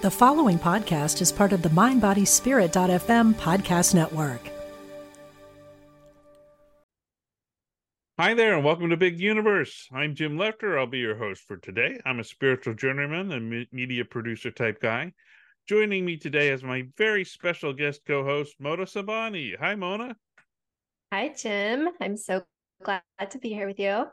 The following podcast is part of the MindBodySpirit.fm podcast network. Hi there, and welcome to Big Universe. I'm Jim Lefter. I'll be your host for today. I'm a spiritual journeyman and media producer type guy. Joining me today is my very special guest co host, Mona Sobhani. Hi, Mona. Hi, Jim. I'm so glad to be here with you.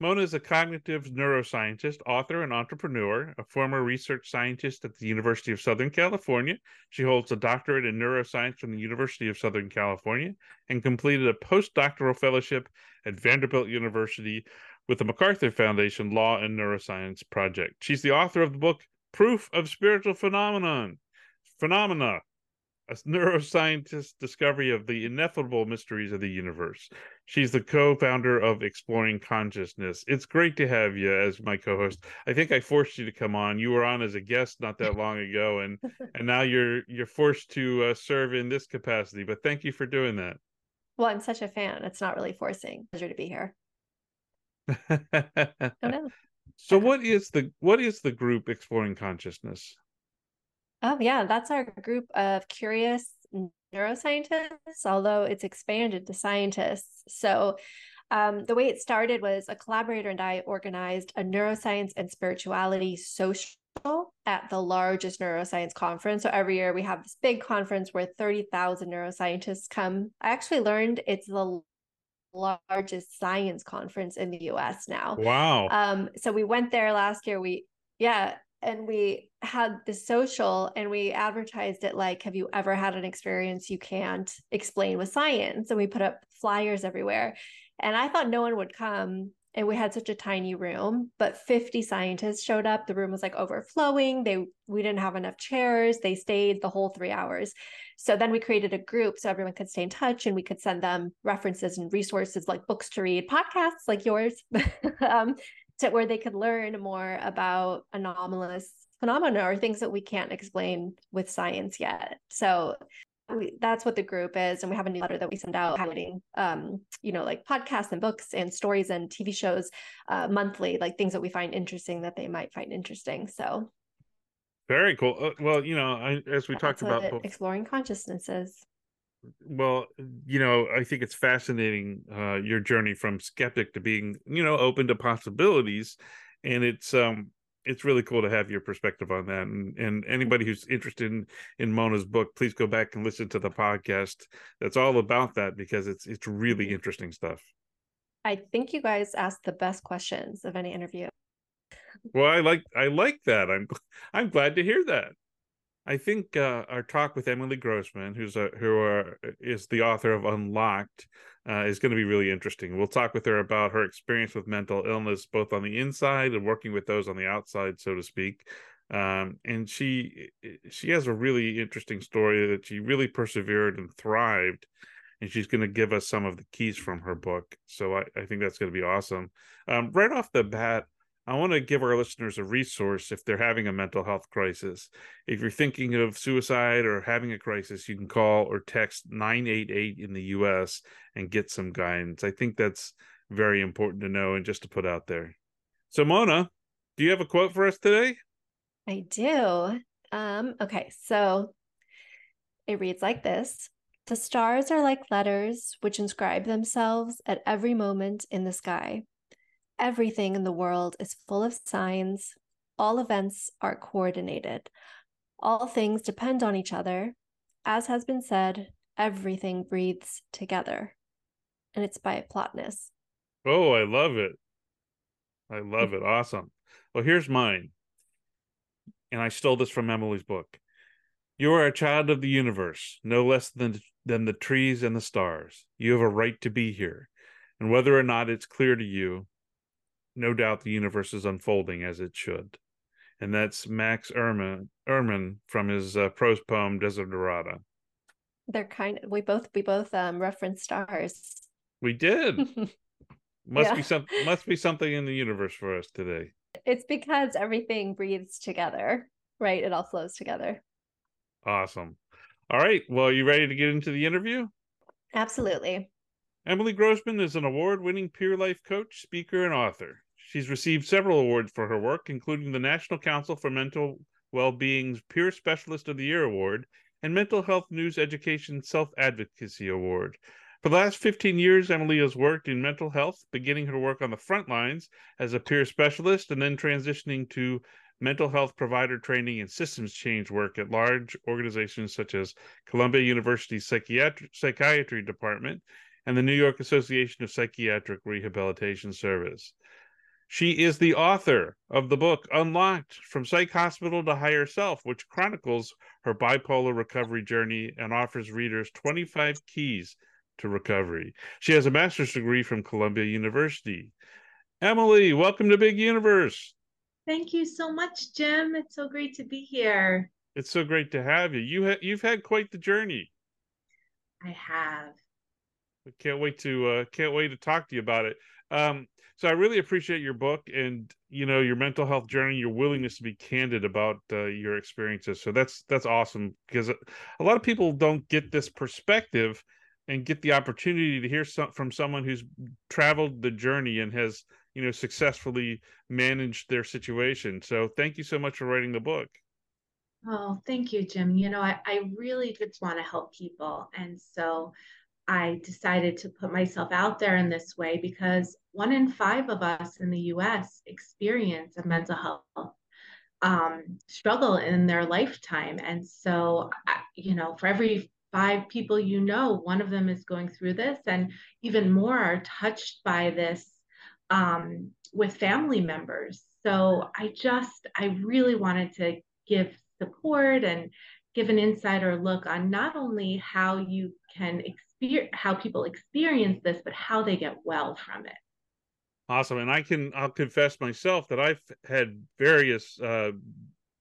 Mona is a cognitive neuroscientist, author, and entrepreneur, a former research scientist at the University of Southern California. She holds a doctorate in neuroscience from the University of Southern California and completed a postdoctoral fellowship at Vanderbilt University with the MacArthur Foundation Law and Neuroscience Project. She's the author of the book Proof of Spiritual Phenomenon, Phenomena, a neuroscientist discovery of the ineffable mysteries of the universe. She's the co-founder of Exploring Consciousness. It's great to have you as my co-host. I think I forced you to come on. You were on as a guest not that long ago, and and now you're you're forced to uh, serve in this capacity. But thank you for doing that. Well, I'm such a fan. It's not really forcing. Pleasure to be here. oh no. So what is the what is the group Exploring Consciousness? Oh, yeah, that's our group of curious neuroscientists, although it's expanded to scientists. So, um, the way it started was a collaborator and I organized a neuroscience and spirituality social at the largest neuroscience conference. So every year we have this big conference where 30,000 neuroscientists come. I actually learned it's the largest science conference in the US now. Wow. Um, so we went there last year. We, yeah, and we had the social and we advertised it like have you ever had an experience you can't explain with science? And we put up flyers everywhere. And i thought no one would come and we had such a tiny room but 50 scientists showed up. The room was like overflowing. They we didn't have enough chairs. They stayed the whole 3 hours. So then we created a group so everyone could stay in touch and we could send them references and resources like books to read podcasts like yours. Um, to where they could learn more about anomalous phenomena or things that we can't explain with science yet. So we, that's what the group is, and we have a newsletter that we send out highlighting, um, you know, like podcasts and books and stories and TV shows uh, monthly, like things that we find interesting that they might find interesting. So very cool. Uh, well, you know, I, as we talked about exploring consciousnesses well you know i think it's fascinating uh your journey from skeptic to being you know open to possibilities. And it's um it's really cool to have your perspective on that. And and anybody who's interested in in mona's book please go back and listen to the podcast that's all about that because it's it's really interesting stuff. I think you guys asked the best questions of any interview. Well i like i like that. I'm i'm glad to hear that I think uh, our talk with Emily Grossman, who's a, who are, is the author of Unlocked, uh, is going to be really interesting. We'll talk with her about her experience with mental illness, both on the inside and working with those on the outside, so to speak. Um, and she she has a really interesting story that she really persevered and thrived, and she's going to give us some of the keys from her book. So I, I think that's going to be awesome. Um, right off the bat, I want to give our listeners a resource if they're having a mental health crisis. If you're thinking of suicide or having a crisis, you can call or text 988 in the US and get some guidance. I think that's very important to know and just to put out there. So, Mona, do you have a quote for us today? I do. Um, okay, so it reads like this The stars are like letters which inscribe themselves at every moment in the sky. Everything in the world is full of signs. All events are coordinated. All things depend on each other. As has been said, everything breathes together. And it's by Plotinus. Oh, I love it. I love it. Awesome. Well, here's mine. And I stole this from Emily's book. You are a child of the universe, no less than, than the trees and the stars. You have a right to be here. And whether or not it's clear to you, no doubt the universe is unfolding as it should. And that's Max Ehrmann, Ehrmann from his uh, prose poem Desiderata. They're kind of, we both we both um reference stars. We did. must yeah. be some must be something in the universe for us today. It's because everything breathes together, right? It all flows together. Awesome. All right. Well, are you ready to get into the interview? Absolutely. Emily Grossman is an award winning peer life coach, speaker, and author. She's received several awards for her work, including the National Council for Mental Well-Being's Peer Specialist of the Year Award and Mental Health News Education Self Advocacy Award. For the last 15 years, Emily has worked in mental health, beginning her work on the front lines as a peer specialist and then transitioning to mental health provider training and systems change work at large organizations such as Columbia University Psychiatry, Psychiatry Department and the New York Association of Psychiatric Rehabilitation Service. She is the author of the book Unlocked From Psych Hospital to Higher Self, which chronicles her bipolar recovery journey and offers readers 25 keys to recovery. She has a master's degree from Columbia University. Emily, welcome to Big Universe. Thank you so much, Jim. It's so great to be here. It's so great to have you. You ha- you've had quite the journey. I have. I can't wait to uh, can't wait to talk to you about it. Um, so I really appreciate your book and you know your mental health journey, your willingness to be candid about uh, your experiences. So that's that's awesome because a lot of people don't get this perspective and get the opportunity to hear some, from someone who's traveled the journey and has you know successfully managed their situation. So thank you so much for writing the book. Oh thank you jim. You know i, I really just want to help people. And so i decided to put myself out there in this way because one in five of us in the us experience a mental health um, struggle in their lifetime and so you know for every five people you know, one of them is going through this, and even more are touched by this um, with family members. So I just, I really wanted to give support and give an insider look on not only how you can experience, how people experience this, but how they get well from it. Awesome. And I can, I'll confess myself that I've had various uh,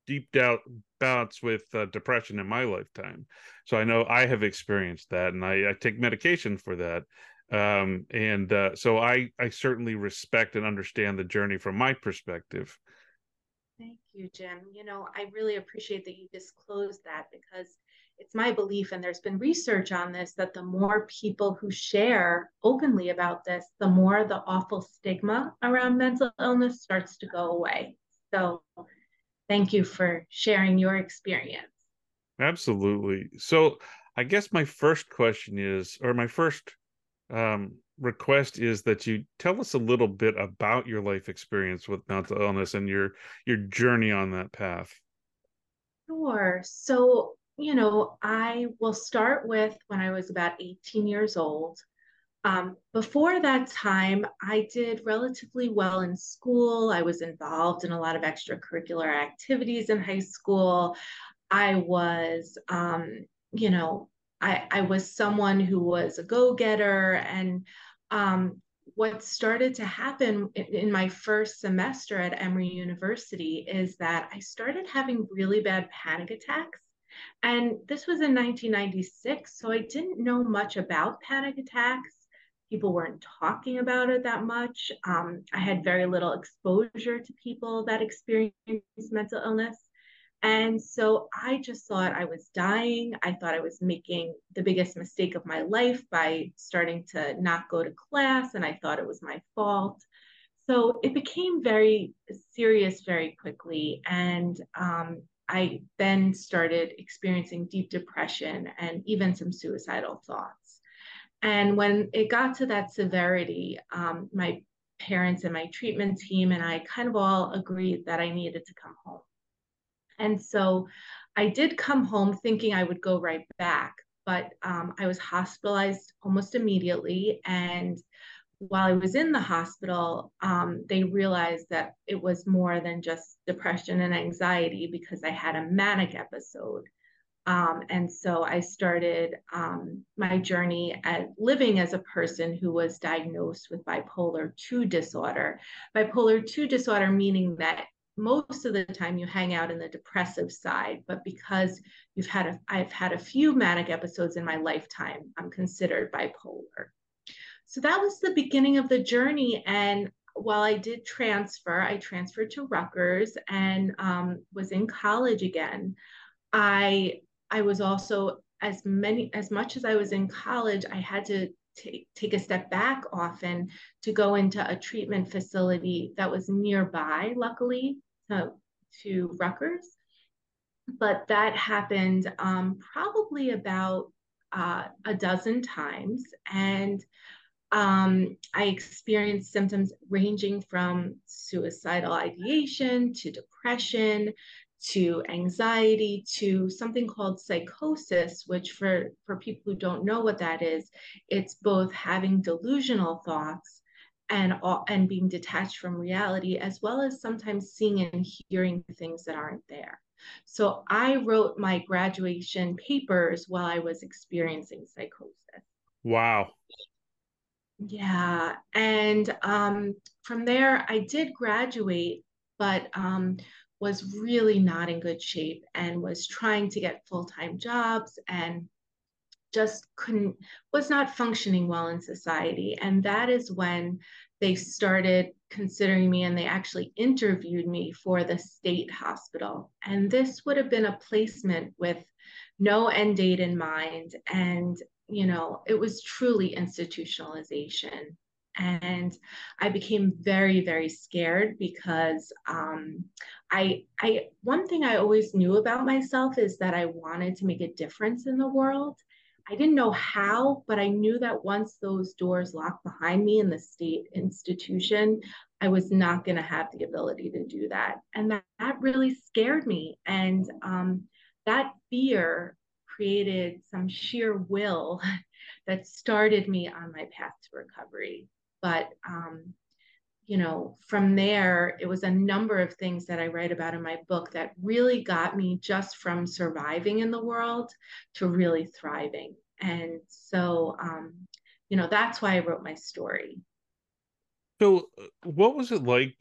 deep doubt bouts with uh, depression in my lifetime. So i know i have experienced that and i, I take medication for that. Um, and uh, so i i certainly respect and understand the journey from my perspective. Thank you jim. You know i really appreciate that you disclosed that because it's my belief and there's been research on this that the more people who share openly about this the more the awful stigma around mental illness starts to go away so thank you for sharing your experience. Absolutely. So, I guess my first question is, or my first um, request is that you tell us a little bit about your life experience with mental illness and your your journey on that path. Sure. So, you know, I will start with when I was about 18 years old. Um, before that time, I did relatively well in school. I was involved in a lot of extracurricular activities in high school. I was, um, you know, I, I was someone who was a go getter. And um, what started to happen in, in my first semester at Emory University is that I started having really bad panic attacks. And this was in 1996. So I didn't know much about panic attacks people weren't talking about it that much. Um, I had very little exposure to people that experienced mental illness. And so I just thought I was dying. I thought I was making the biggest mistake of my life by starting to not go to class, and I thought it was my fault. So it became very serious very quickly. And um, I then started experiencing deep depression and even some suicidal thoughts. And when it got to that severity, um, my parents and my treatment team and I kind of all agreed that I needed to come home. And so I did come home thinking I would go right back, but um, I was hospitalized almost immediately. And while I was in the hospital, um, they realized that it was more than just depression and anxiety because I had a manic episode. Um, and so I started um, my journey at living as a person who was diagnosed with bipolar 2 disorder. Bipolar 2 disorder meaning that most of the time you hang out in the depressive side, but because you've had a, I've had a few manic episodes in my lifetime, I'm considered bipolar. So that was the beginning of the journey. And while I did transfer, I transferred to Rutgers and um, was in college again. I I was also as many as much as I was in college, I had to take take a step back often to go into a treatment facility that was nearby, luckily, to, to Rutgers. but that happened um, probably about uh, a dozen times. And um, I experienced symptoms ranging from suicidal ideation to depression to anxiety to something called psychosis, which for, for people who don't know what that is, it's both having delusional thoughts and, and being detached from reality, as well as sometimes seeing and hearing things that aren't there. So I wrote my graduation papers while I was experiencing psychosis. Wow. Yeah. And um, from there, I did graduate, but um, was really not in good shape and was trying to get full time jobs and just couldn't, was not functioning well in society. And that is when they started considering me and they actually interviewed me for the state hospital. And this would have been a placement with no end date in mind. And, you know, it was truly institutionalization. And I became very, very scared because um, I, I, one thing I always knew about myself is that I wanted to make a difference in the world. I didn't know how, but I knew that once those doors locked behind me in the state institution, I was not going to have the ability to do that. And that, that really scared me. And um, that fear created some sheer will that started me on my path to recovery. But, um, you know, from there, it was a number of things that I write about in my book that really got me just from surviving in the world to really thriving. And so, um, you know, that's why I wrote my story. So, what was it like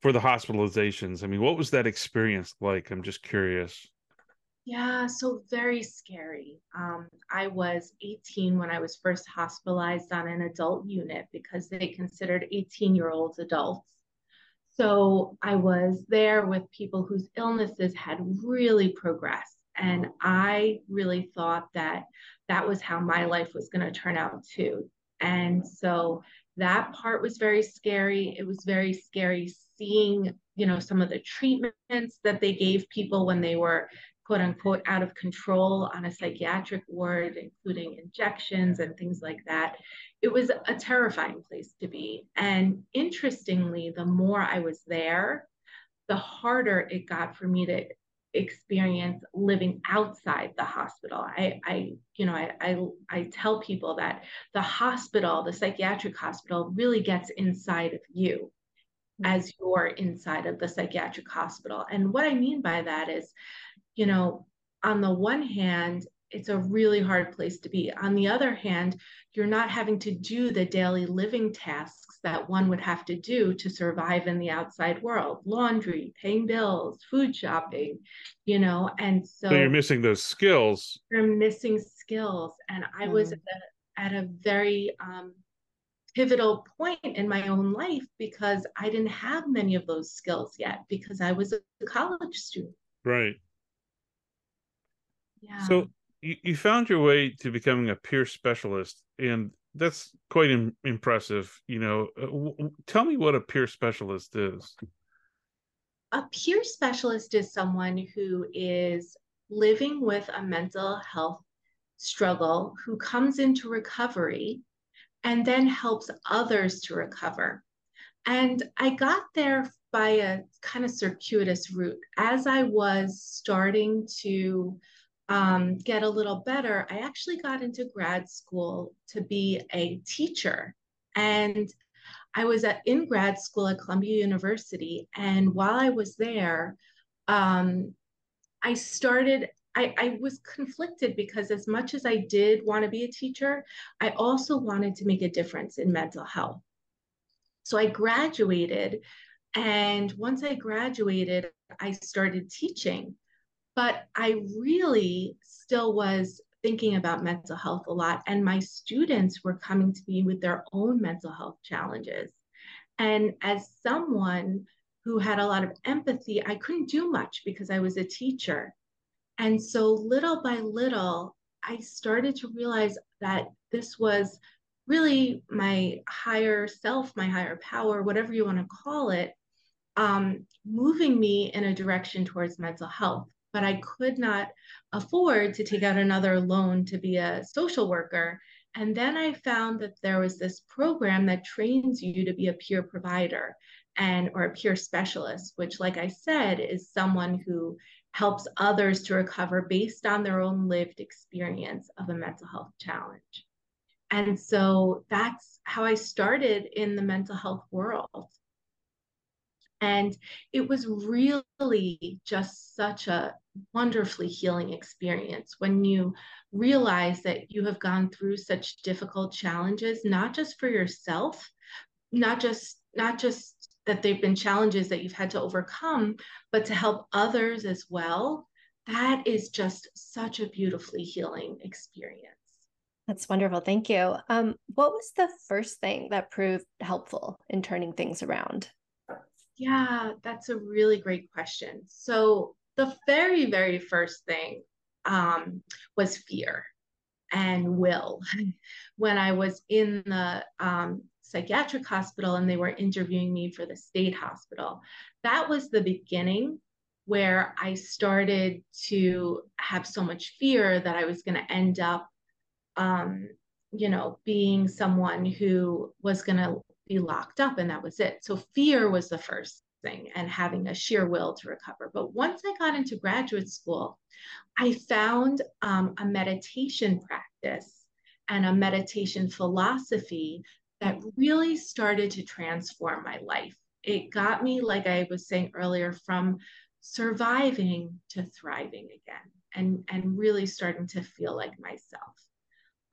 for the hospitalizations? I mean, what was that experience like? I'm just curious. Yeah, so very scary. Um, I was 18 when I was first hospitalized on an adult unit because they considered 18 year olds adults. So I was there with people whose illnesses had really progressed. And I really thought that that was how my life was going to turn out too. And so that part was very scary. It was very scary seeing, you know, some of the treatments that they gave people when they were quote unquote out of control on a psychiatric ward, including injections and things like that. It was a terrifying place to be. And interestingly, the more I was there, the harder it got for me to experience living outside the hospital. I, I you know, I, I, I tell people that the hospital, the psychiatric hospital, really gets inside of you mm-hmm. as you're inside of the psychiatric hospital. And what I mean by that is you know, on the one hand, it's a really hard place to be. On the other hand, you're not having to do the daily living tasks that one would have to do to survive in the outside world laundry, paying bills, food shopping, you know. And so, so you're missing those skills. You're missing skills. And I mm. was at a, at a very um, pivotal point in my own life because I didn't have many of those skills yet because I was a college student. Right. Yeah. So you, you found your way to becoming a peer specialist, and that's quite Im- impressive. You know, uh, w- tell me what a peer specialist is. A peer specialist is someone who is living with a mental health struggle who comes into recovery and then helps others to recover. And I got there by a kind of circuitous route. As I was starting to um, get a little better, I actually got into grad school to be a teacher. And I was at, in grad school at Columbia University. And while I was there, um, I started, I, I was conflicted because as much as I did want to be a teacher, I also wanted to make a difference in mental health. So I graduated. And once I graduated, I started teaching. But I really still was thinking about mental health a lot. And my students were coming to me with their own mental health challenges. And as someone who had a lot of empathy, I couldn't do much because I was a teacher. And so little by little, I started to realize that this was really my higher self, my higher power, whatever you want to call it, um, moving me in a direction towards mental health but I could not afford to take out another loan to be a social worker. And then I found that there was this program that trains you to be a peer provider and or a peer specialist, which, like I said, is someone who helps others to recover based on their own lived experience of a mental health challenge. And so that's how I started in the mental health world. And it was really just such a wonderfully healing experience when you realize that you have gone through such difficult challenges, not just for yourself, not just not just that they've been challenges that you've had to overcome, but to help others as well. That is just such a beautifully healing experience. That's wonderful. Thank you. Um, what was the first thing that proved helpful in turning things around? Yeah, that's a really great question. So, the very, very first thing um, was fear and will. when I was in the um, psychiatric hospital and they were interviewing me for the state hospital, that was the beginning where I started to have so much fear that I was going to end up, um, you know, being someone who was going to be locked up and that was it. So fear was the first and having a sheer will to recover. But once I got into graduate school, I found um, a meditation practice and a meditation philosophy that really started to transform my life. It got me, like I was saying earlier, from surviving to thriving again and, and really starting to feel like myself.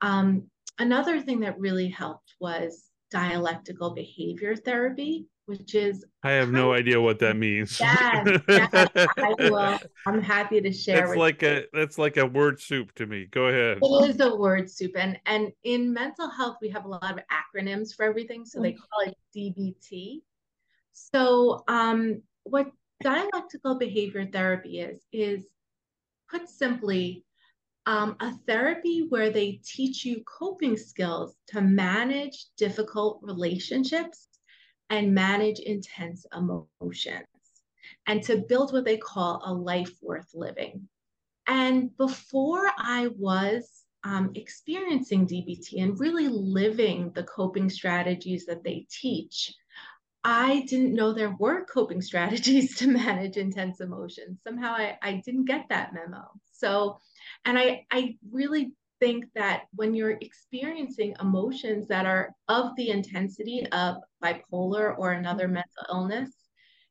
Um, another thing that really helped was dialectical behavior therapy, which is I have no idea what that means. Yes, yes, I will. I'm happy to share. It's like you. a that's like a word soup to me. Go ahead. It is a word soup, and and in mental health we have a lot of acronyms for everything, so they call it DBT. So um, what dialectical behavior therapy is is put simply um, a therapy where they teach you coping skills to manage difficult relationships and manage intense emotions and to build what they call a life worth living. And before I was um, experiencing DBT and really living the coping strategies that they teach, I didn't know there were coping strategies to manage intense emotions. Somehow I, I didn't get that memo. So and I, I really think that when you're experiencing emotions that are of the intensity of bipolar or another mm-hmm. mental illness,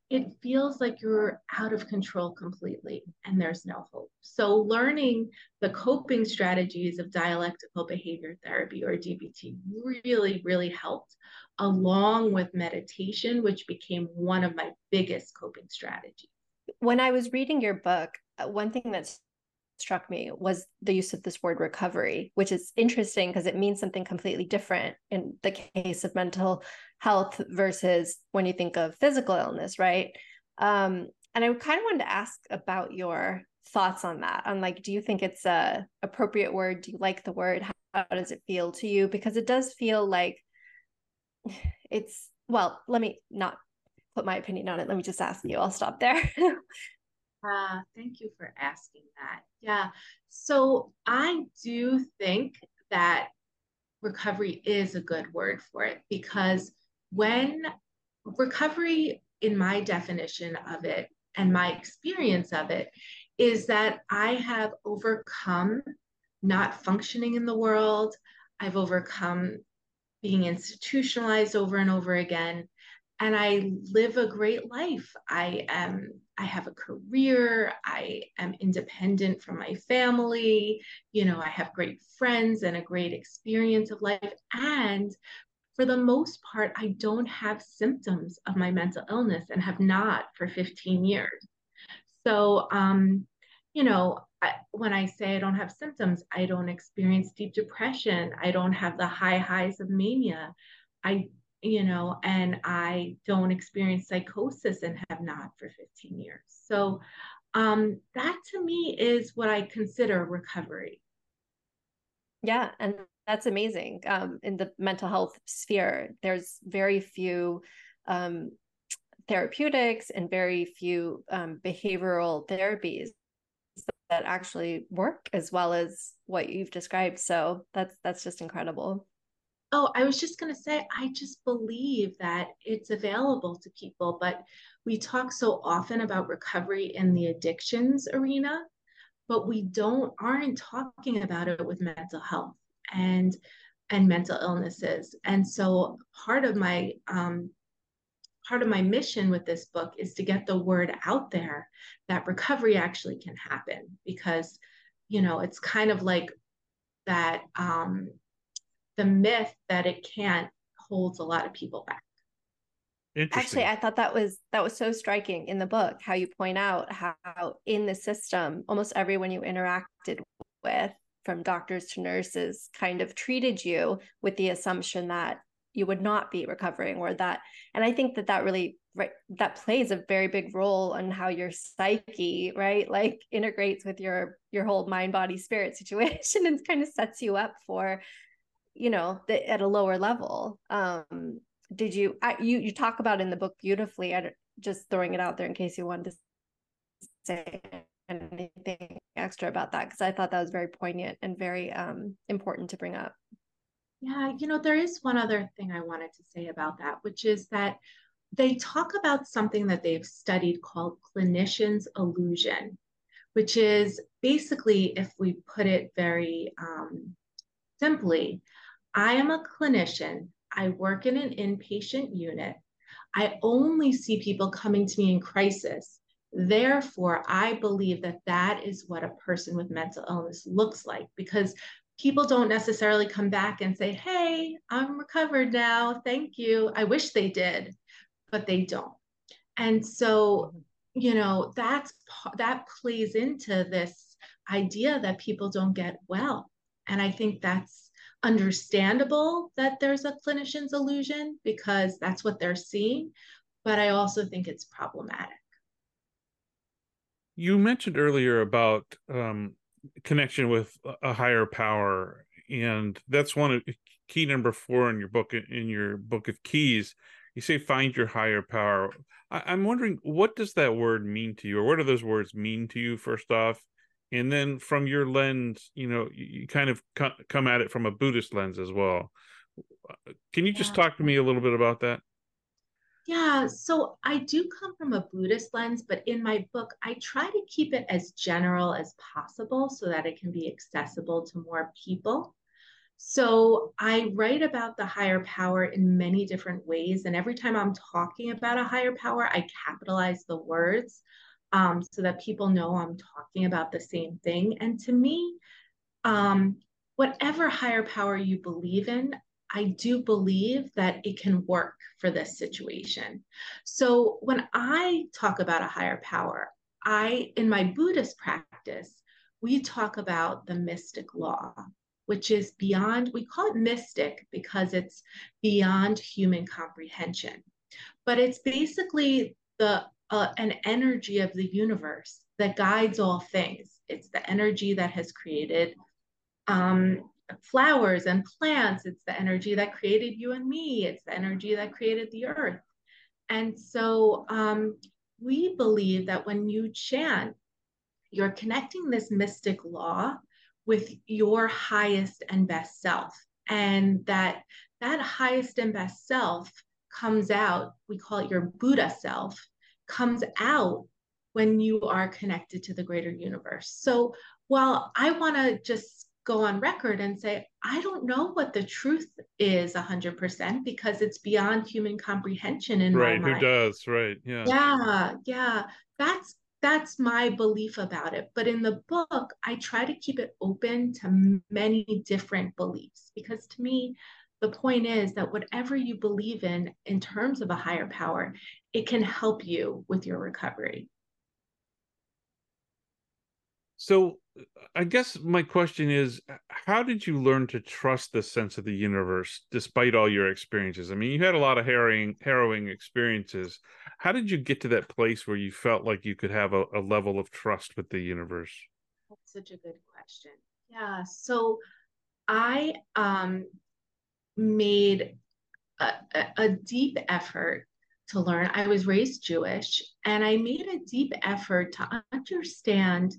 it feels like you're out of control completely and there's no hope. So, learning the coping strategies of dialectical behavior therapy or DBT really, really helped, along with meditation, which became one of my biggest coping strategies. When I was reading your book, uh, one thing that's struck me was the use of this word recovery, which is interesting because it means something completely different in the case of mental health versus when you think of physical illness, right? Um, and I kind of wanted to ask about your thoughts on that. On like, do you think it's a appropriate word? Do you like the word? How, how does it feel to you? Because it does feel like it's well. Let me not put my opinion on it. Let me just ask you. I'll stop there. Uh, thank you for asking that. Yeah. So I do think that recovery is a good word for it because when recovery, in my definition of it and my experience of it, is that I have overcome not functioning in the world. I've overcome being institutionalized over and over again and I live a great life. I am I have a career, I am independent from my family, you know, I have great friends and a great experience of life and for the most part I don't have symptoms of my mental illness and have not for 15 years. So um you know, I, when I say I don't have symptoms, I don't experience deep depression. I don't have the high highs of mania. I you know, and I don't experience psychosis and have not for 15 years. So um, that to me is what I consider recovery. Yeah, and that's amazing. Um, in the mental health sphere, there's very few um, therapeutics and very few um, behavioral therapies that actually work as well as what you've described. So that's that's just incredible. Oh, I was just going to say, I just believe that it's available to people, but we talk so often about recovery in the addictions arena, but we don't aren't talking about it with mental health and and mental illnesses. And so part of my um, part of my mission with this book is to get the word out there that recovery actually can happen because you know it's kind of like that um, the myth that it can't holds a lot of people back. Actually i thought that was that was so striking in the book how you point out how in the system almost everyone you interacted with from doctors to nurses kind of treated you with the assumption that you would not be recovering or that and i think that that really right that plays a very big role on how your psyche right like integrates with your your whole mind body spirit situation and kind of sets you up for you know the, at a lower level um did you I, you you talk about in the book beautifully I just throwing it out there in case you wanted to say anything extra about that because I thought that was very poignant and very um important to bring up. Yeah, you know, there is one other thing I wanted to say about that, which is that they talk about something that they've studied called clinician's illusion, which is basically, if we put it very um, simply, I am a clinician. I work in an inpatient unit. I only see people coming to me in crisis. Therefore, I believe that that is what a person with mental illness looks like because people don't necessarily come back and say, Hey, I'm recovered now. Thank you. I wish they did, but they don't. And so, you know, that's that plays into this idea that people don't get well. And I think that's understandable that there's a clinician's illusion because that's what they're seeing. But I also think it's problematic. You mentioned earlier about um, connection with a higher power and that's one of key number four in your book in your book of keys you say find your higher power I, am wondering what does that word mean to you or what do those words mean to you first off and then from your lens you know you, kind of come at it from a buddhist lens as well can you just talk to me a little bit about that yeah, so I do come from a Buddhist lens, but in my book, I try to keep it as general as possible so that it can be accessible to more people. So I write about the higher power in many different ways. And every time I'm talking about a higher power, I capitalize the words um, so that people know I'm talking about the same thing. And to me, um, whatever higher power you believe in, I do believe that it can work for this situation. So when I talk about a higher power, I, in my Buddhist practice, we talk about the mystic law, which is beyond, we call it mystic because it's beyond human comprehension. But it's basically the uh, an energy of the universe that guides all things. It's the energy that has created um, flowers and plants. It's the energy that created you and me. It's the energy that created the earth. And so um, we believe that when you chant, you're connecting this mystic law with your highest and best self. And that that highest and best self comes out, we call it your Buddha self, comes out when you are connected to the greater universe. So while I want to just go on record and say, I don't know what the truth is 100% because it's beyond human comprehension in right, my mind. Who does? Right. Yeah. Yeah. Yeah. That's that's my belief about it. But in the book, I try to keep it open to many different beliefs because to me, the point is that whatever you believe in, in terms of a higher power, it can help you with your recovery. So I guess my question is how did you learn to trust the sense of the universe despite all your experiences? I mean, you had a lot of harrowing harrowing experiences. How did you get to that place where you felt like you could have a, a level of trust with the universe? That's such a good question. Yeah. So I um made a, a, deep effort to learn. I was raised Jewish and I made a deep effort to understand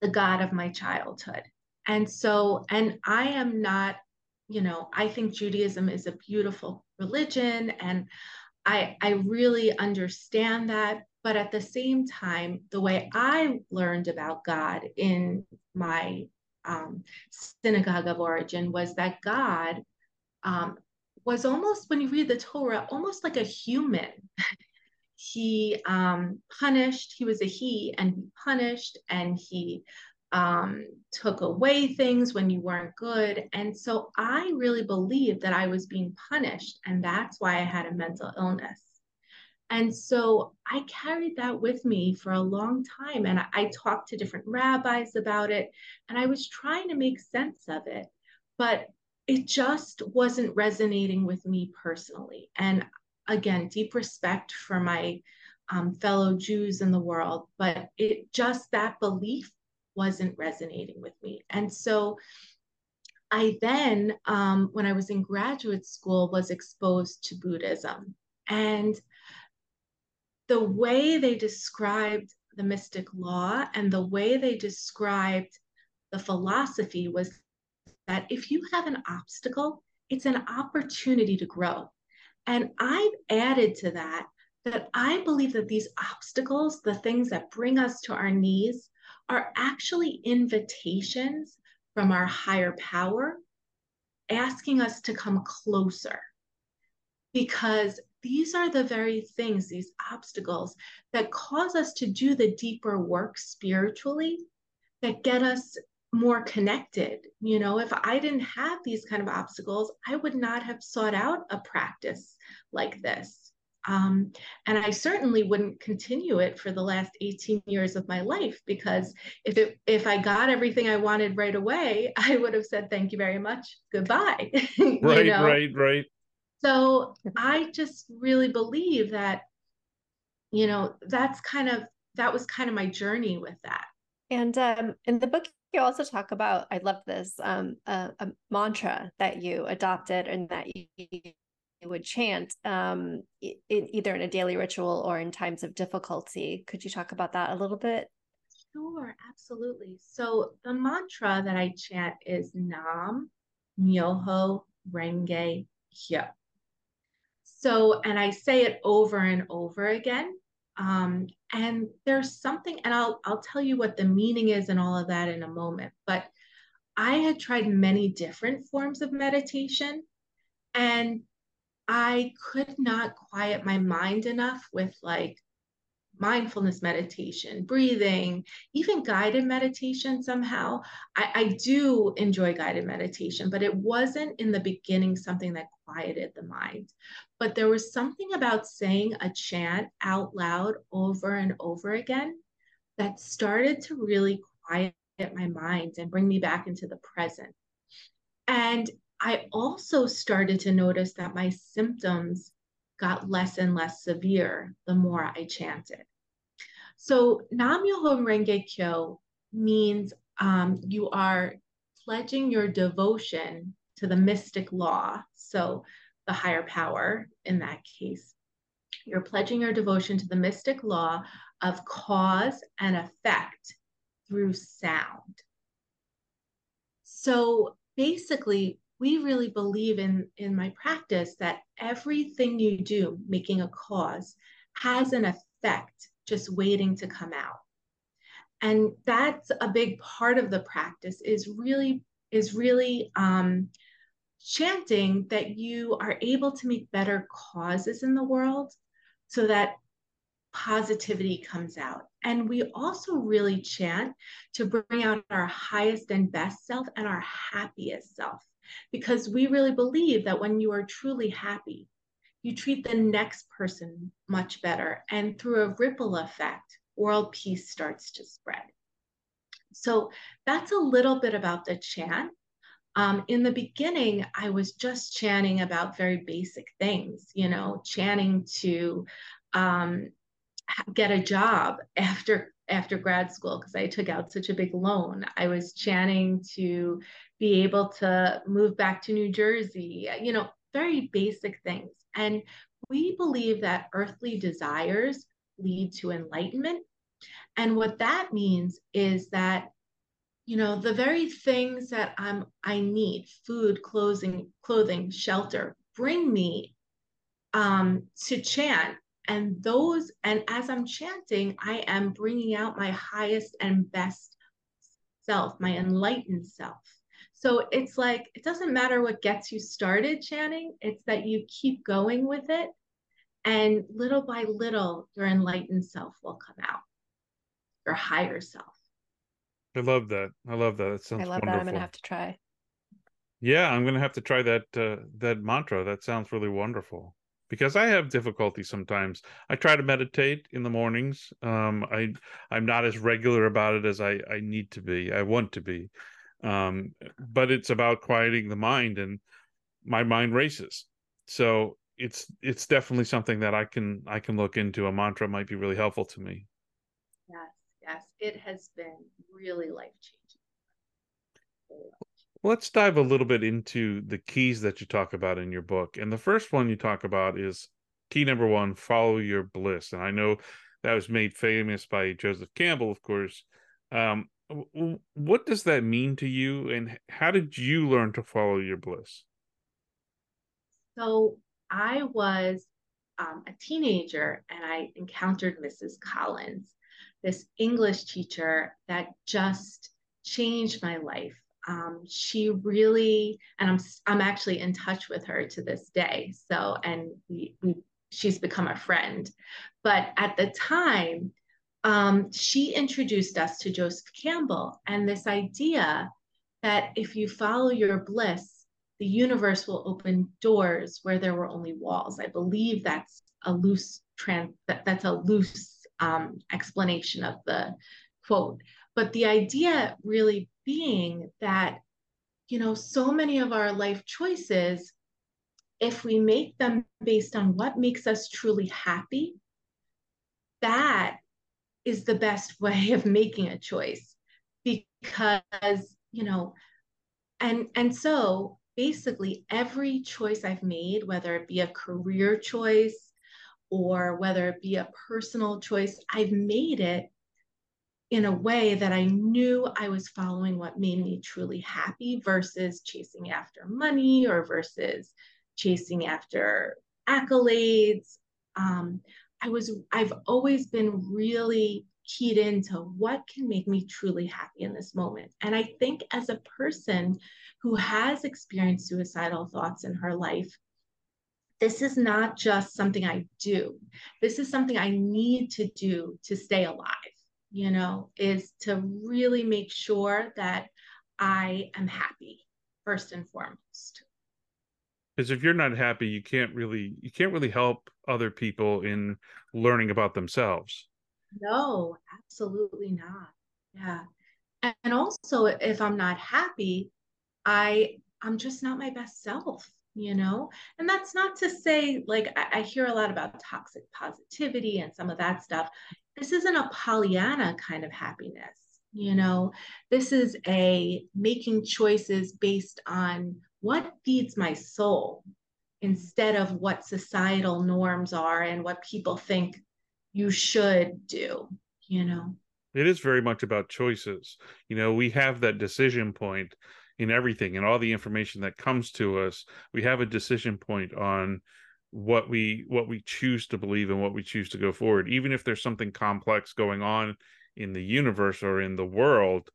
the God of my childhood. And so, and I am not, you know, I think Judaism is a beautiful religion and I, I really understand that. But at the same time, the way I learned about God in my um, synagogue of origin was that God um, was almost, when you read the Torah, almost like a human. he um, punished, he was a he, and he punished, and he um, took away things when you weren't good. And so I really believed that I was being punished, and that's why I had a mental illness. And so I carried that with me for a long time. And I, I, talked to different rabbis about it. And I was trying to make sense of it. But it just wasn't resonating with me personally. And again, deep respect for my um, fellow Jews in the world. But it just, that belief wasn't resonating with me. And so I then, um, when I was in graduate school, was exposed to Buddhism. And the way they described the mystic law and the way they described the philosophy was that if you have an obstacle, it's an opportunity to grow. And I've added to that that I believe that these obstacles, the things that bring us to our knees, are actually invitations from our higher power asking us to come closer. Because these are the very things, these obstacles that cause us to do the deeper work spiritually that get us more connected. You know, if I didn't have these kind of obstacles, I would not have sought out a practice like this. Um, and I certainly wouldn't continue it for the last 18 years of my life because if it if I got everything I wanted right away, I would have said thank you very much, goodbye. right, know? right, right. So I just really believe that, you know, that's kind of that was kind of my journey with that. And um, in the book, you also talk about I love this um, a, a mantra that you adopted and that you would chant um, in, either in a daily ritual or in times of difficulty. Could you talk about that a little bit? Sure, absolutely. So the mantra that I chant is Nam Myoho Renge Kyo. So, and I say it over and over again. Um, and there's something, and I'll I'll tell you what the meaning is and all of that in a moment. But I had tried many different forms of meditation, and I could not quiet my mind enough with like mindfulness meditation, breathing, even guided meditation somehow. I, I, do enjoy guided meditation, but it wasn't in the beginning something that quieted the mind. But there was something about saying a chant out loud over and over again that started to really quiet my mind and bring me back into the present. And I also started to notice that my symptoms got less and less severe the more I chanted. So Nam Myoho Renge Kyo means um, you are pledging your devotion to the mystic law. So the higher power in that case. You're pledging your devotion to the mystic law of cause and effect through sound. So basically, we really believe in in my practice that everything you do making a cause has an effect just waiting to come out and that's a big part of the practice is really is really um, chanting that you are able to make better causes in the world so that positivity comes out. And we also really chant to bring out our highest and best self and our happiest self because we really believe that when you are truly happy, you treat the next person much better. And through a ripple effect, world peace starts to spread. So that's a little bit about the chant. Um, in the beginning, I was just chanting about very basic things, you know, chanting to um, get a job after after grad school because I took out such a big loan. I was chanting to be able to move back to New Jersey, you know, very basic things. And we believe that earthly desires lead to enlightenment. And what that means is that you know, the very things that I'm I need, food, clothing, clothing, shelter, bring me um, to chant. And those, and as I'm chanting, I am bringing out my highest and best self, my enlightened self. So it's like, it doesn't matter what gets you started chanting, it's that you keep going with it. And little by little, your enlightened self will come out, your higher self. I love that. I love that. That sounds I love wonderful. that. I'm gonna have to try. Yeah, I'm gonna have to try that uh, that mantra. That sounds really wonderful. Because I have difficulty sometimes. I try to meditate in the mornings. Um, I I'm not as regular about it as I I need to be. I want to be, um, but it's about quieting the mind, and my mind races. So it's it's definitely something that I can I can look into. A mantra might be really helpful to me. Yes, yes, it has been really life changing. Let's dive a little bit into the keys that you talk about in your book. And the first one you talk about is key number one follow your bliss. And I know that was made famous by Joseph Campbell, of course. Um, what does that mean to you? And how did you learn to follow your bliss? So I was um, a teenager and I encountered Mrs. Collins, this English teacher that just changed my life. Um, she really, and I'm I'm actually in touch with her to this day. So, and we we she's become a friend. But at the time, um, she introduced us to Joseph Campbell and this idea that if you follow your bliss, the universe will open doors where there were only walls. I believe that's a loose trans that, that's a loose um, explanation of the quote. But the idea really being that, you know, so many of our life choices, if we make them based on what makes us truly happy, that is the best way of making a choice because you know and and so basically every choice i've made whether it be a career choice or whether it be a personal choice i've made it in a way that I knew I was following what made me truly happy versus chasing after money or versus chasing after accolades. Um, I was, I've always been really keyed into what can make me truly happy in this moment. And I think as a person who has experienced suicidal thoughts in her life, this is not just something I do. This is something I need to do to stay alive you know, is to really make sure that I am happy first and foremost. Because if you're not happy, you can't really you can't really help other people in learning about themselves. No, absolutely not. Yeah. And also if I'm not happy, I I'm just not my best self you know and that's not to say like I, I, hear a lot about toxic positivity and some of that stuff this isn't a Pollyanna kind of happiness. You know, this is a making choices based on what feeds my soul instead of what societal norms are and what people think you should do, you know. It is very much about choices. You know, we have that decision point in everything and all the information that comes to us. We have a decision point on what we what we choose to believe and what we choose to go forward even if there's something complex going on in the universe or in the world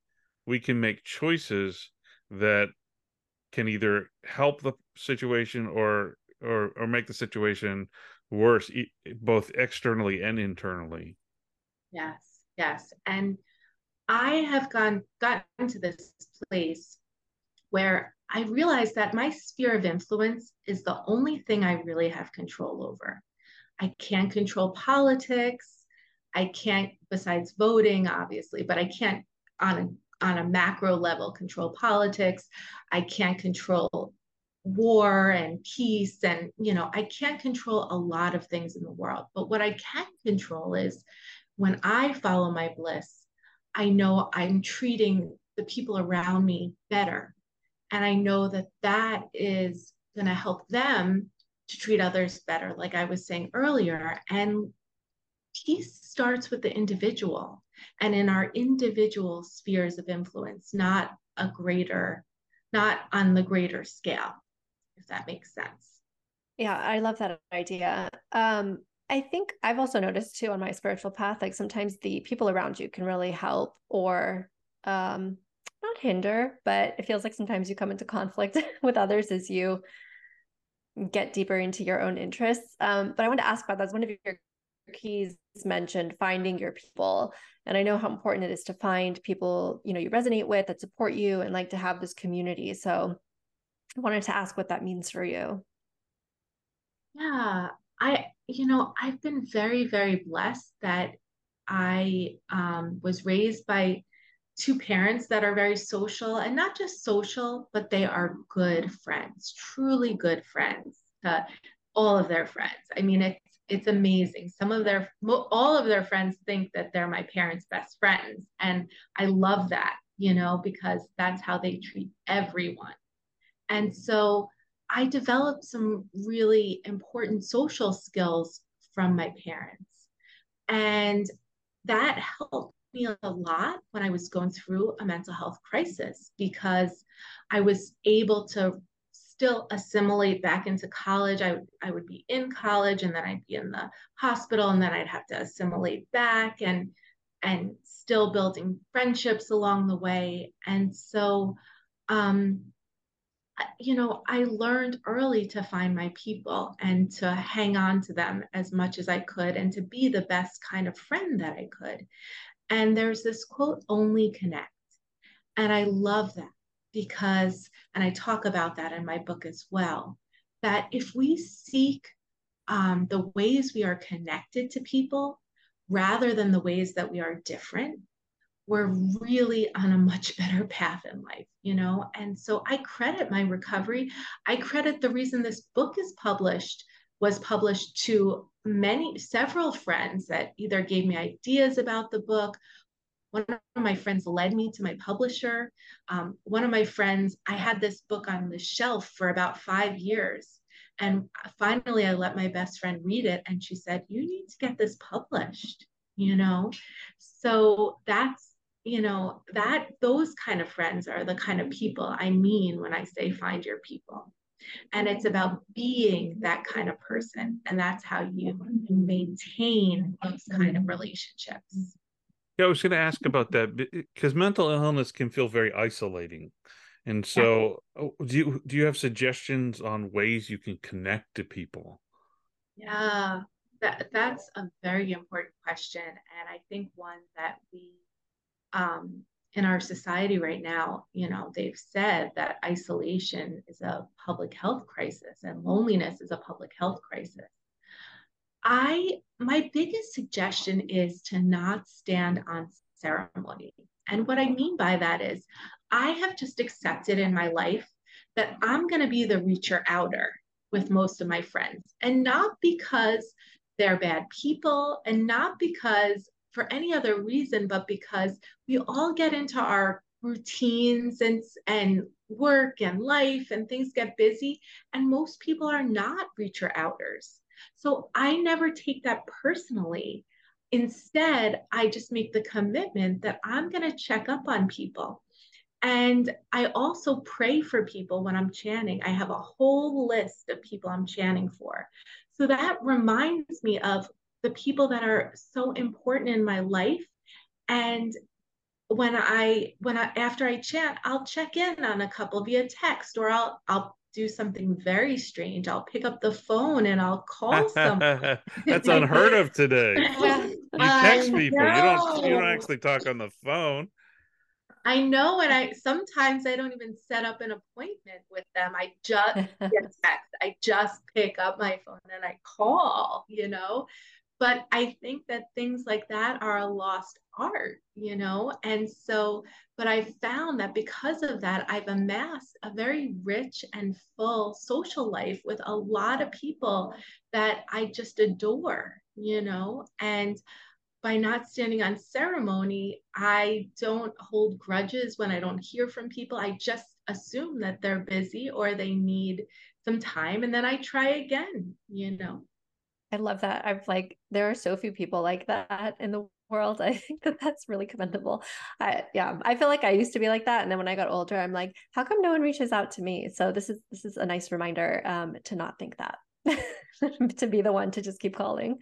we can make choices that can either help the situation or or or make the situation worse both externally and internally yes yes and i have gone gotten to this place where I realized that my sphere of influence is the only thing I really have control over. I can't control politics. I can't, besides voting, obviously, but I can't on a on a macro level control politics. I can't control war and peace and you know i can't control a lot of things in the world but what i can control is when i follow my bliss i know i'm treating the people around me better and I know that that is going to help them to treat others better, like I was saying earlier. And peace starts with the individual. and in our individual spheres of influence, not a greater, not on the greater scale, if that makes sense. Yeah, I love that idea. Um, I think I've also noticed too on my spiritual path, like sometimes the people around you can really help or um, not hinder, but it feels like sometimes you come into conflict with others as you get deeper into your own interests. Um, but I want to ask about that's one of your keys mentioned finding your people and i know how important it is to find people you know you resonate with that support you and like to have this community so i wanted to ask what that means for you yeah i you know i've been very very blessed that i um, was raised by two parents that are very social and not just social but they are good friends truly good friends to all of their friends i mean it's it's amazing. Some of their, all of their friends think that they're my parents' best friends. And I love that, you know, because that's how they treat everyone. And so I developed some really important social skills from my parents. And that helped me a lot when I was going through a mental health crisis because I was able to still assimilate back into college. I, I would be in college and then I'd be in the hospital and then I'd have to assimilate back and and still building friendships along the way. And so um, you know, I learned early to find my people and to hang on to them as much as I could and to be the best kind of friend that I could. And there's this quote, only connect. And I love that because, and I talk about that in my book as well, that if we seek um, the ways we are connected to people rather than the ways that we are different, we're really on a much better path in life, you know? And so I credit my recovery. I credit the reason this book is published was published to many, several friends that either gave me ideas about the book one of my friends led me to my publisher. Um, one of my friends, I had this book on the shelf for about five years. And finally, I let my best friend read it. And she said, You need to get this published, you know? So that's, you know, that those kind of friends are the kind of people I mean when I say find your people. And it's about being that kind of person. And that's how you maintain those kind of relationships. Yeah, I was going to ask about that because mental illness can feel very isolating. And so, yeah. Oh, do you do you have suggestions on ways you can connect to people? Yeah, that that's a very important question, and I think one that we, um, in our society right now, you know, they've said that isolation is a public health crisis and loneliness is a public health crisis. I my biggest suggestion is to not stand on ceremony. And what I mean by that is I have just accepted in my life that I'm going to be the reacher outer with most of my friends and not because they're bad people and not because for any other reason but because we all get into our routines and and work and life and things get busy and most people are not reacher outers so I never take that personally. Instead, I just make the commitment that I'm going to check up on people. And I also pray for people when I'm chanting. I have a whole list of people I'm chanting for. So that reminds me of the people that are so important in my life. And when I when I after I chant, I'll check in on a couple via text or I'll I'll do something very strange. I'll pick up the phone and I'll call someone. That's unheard of today. you text people. You don't you don't actually talk on the phone. I know, and I sometimes I don't even set up an appointment with them. I just get text. I just pick up my phone and I call, you know. But I think that things like that are a lost art, you know? And so, but I found that because of that, I've amassed a very rich and full social life with a lot of people that I just adore, you know? And by not standing on ceremony, I don't hold grudges when I don't hear from people. I just assume that they're busy or they need some time and then I try again, you know. I love that. I've like there are so few people like that in the world. I think that that's really commendable. I yeah, I feel like I used to be like that, and then when I got older, I'm like, how come no one reaches out to me? So this is this is a nice reminder um, to not think that, to be the one to just keep calling.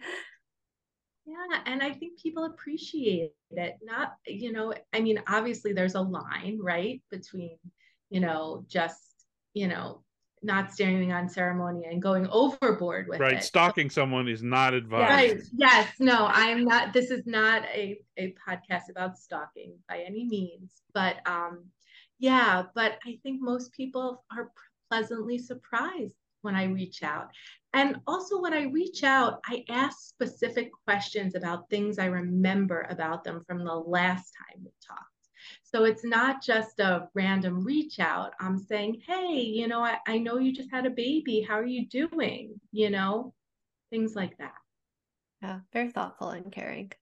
Yeah, and I think people appreciate it. Not, you know, I mean, obviously there's a line, right, between, you know, just, you know, not standing on ceremony and going overboard with right. it. Right. Stalking so, someone is not advised. Right. Yes. No, I'm not. This is not a, a podcast about stalking by any means. But um, yeah, but I think most people are pleasantly surprised when I reach out. And also, when I reach out, I ask specific questions about things I remember about them from the last time we talked. So it's not just a random reach out. I'm saying, hey, you know, I, I know you just had a baby. How are you doing? You know, things like that. Yeah, very thoughtful and caring.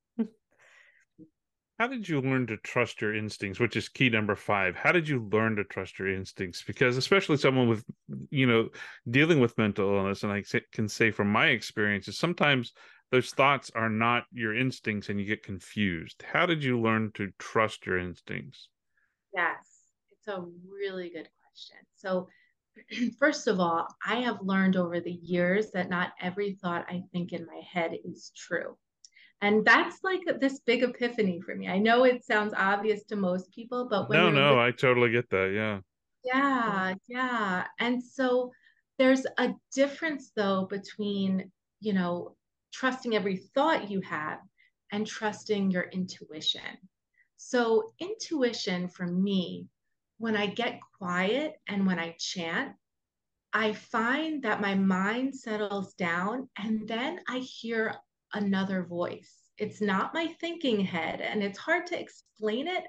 How did you learn to trust your instincts, which is key number five? How did you learn to trust your instincts? Because, especially someone with, you know, dealing with mental illness, and I can say from my experiences, sometimes those thoughts are not your instincts and you get confused. How did you learn to trust your instincts? Yes, it's a really good question. So, first of all, I have learned over the years that not every thought I think in my head is true. And that's like this big epiphany for me. I know it sounds obvious to most people, but no, no, I totally get that. Yeah. Yeah, yeah. And so there's a difference though between, you know, trusting every thought you have and trusting your intuition. So, intuition for me, when I get quiet and when I chant, I find that my mind settles down and then I hear another voice. It's not my thinking head and it's hard to explain it,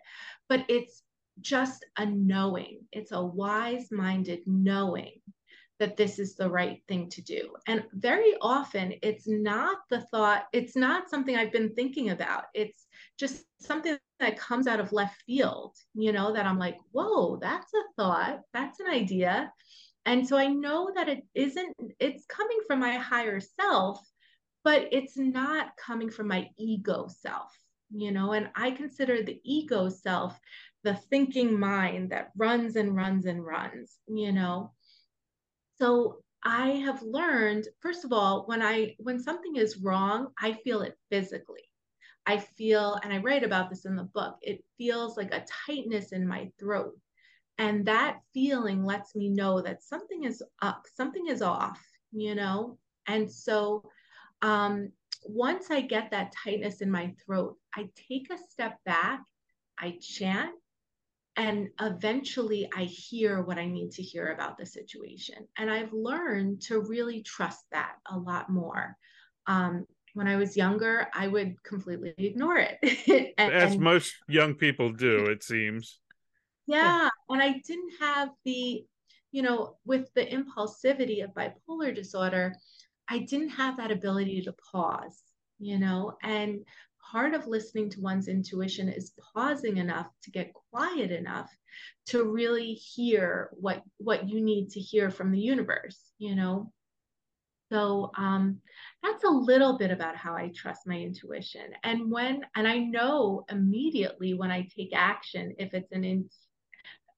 but it's just a knowing. It's a wise minded knowing that this is the right thing to do. And very often it's not the thought, it's not something I've been thinking about. It's just something that comes out of left field, you know, that I'm like, whoa, that's a thought, that's an idea. And so I know that it isn't, it's coming from my higher self, but it's not coming from my ego self, you know, and I consider the ego self the thinking mind that runs and runs and runs, you know so I have learned, first of all, when I when something is wrong, I feel it physically. I feel, and I write about this in the book, it feels like a tightness in my throat. And that feeling lets me know that something is up, something is off, you know? And so um, once I get that tightness in my throat, I take a step back, I chant, and eventually I hear what I need to hear about the situation. And I've learned to really trust that a lot more. Um, when I was younger, I would completely ignore it. and, As and, most young people do, it seems. Yeah. And I didn't have the, you know, with the impulsivity of bipolar disorder, I didn't have that ability to pause, you know, and part of listening to one's intuition is pausing enough to get quiet enough to really hear what what you need to hear from the universe you know? So um, that's a little bit about how i trust my intuition. And when and i know immediately when i take action if it's an in,